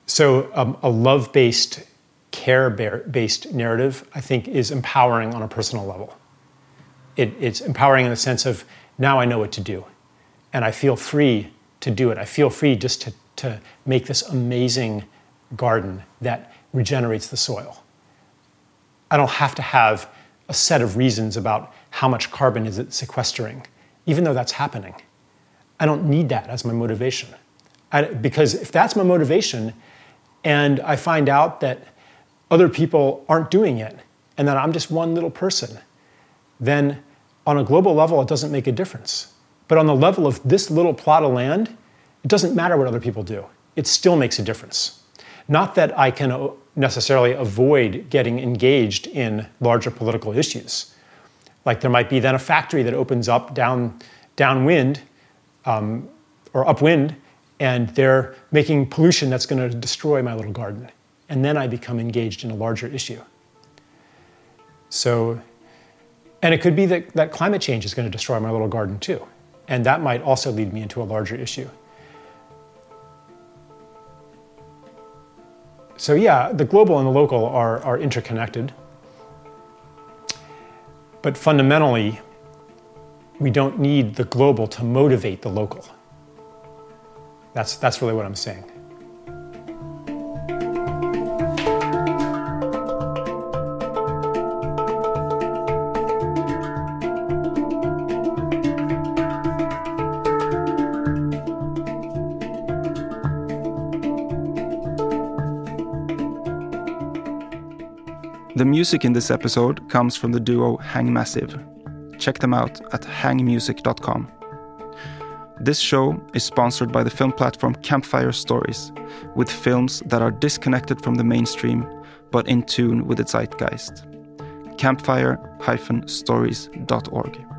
So, um, a love based, care based narrative, I think, is empowering on a personal level. It, it's empowering in the sense of now I know what to do, and I feel free to do it. I feel free just to, to make this amazing garden that regenerates the soil. I don't have to have a set of reasons about how much carbon is it sequestering, even though that's happening. I don't need that as my motivation. I, because if that's my motivation and I find out that other people aren't doing it and that I'm just one little person, then on a global level, it doesn't make a difference. But on the level of this little plot of land, it doesn't matter what other people do. It still makes a difference. Not that I can necessarily avoid getting engaged in larger political issues. Like there might be then a factory that opens up down downwind um, or upwind, and they're making pollution that's going to destroy my little garden. And then I become engaged in a larger issue. So, and it could be that, that climate change is going to destroy my little garden too. And that might also lead me into a larger issue. So, yeah, the global and the local are, are interconnected. But fundamentally, we don't need the global to motivate the local. That's, that's really what I'm saying. Music in this episode comes from the duo Hang Massive. Check them out at hangmassive.com. This show is sponsored by the film platform Campfire Stories, with films that are disconnected from the mainstream but in tune with the zeitgeist. Campfire-stories.org.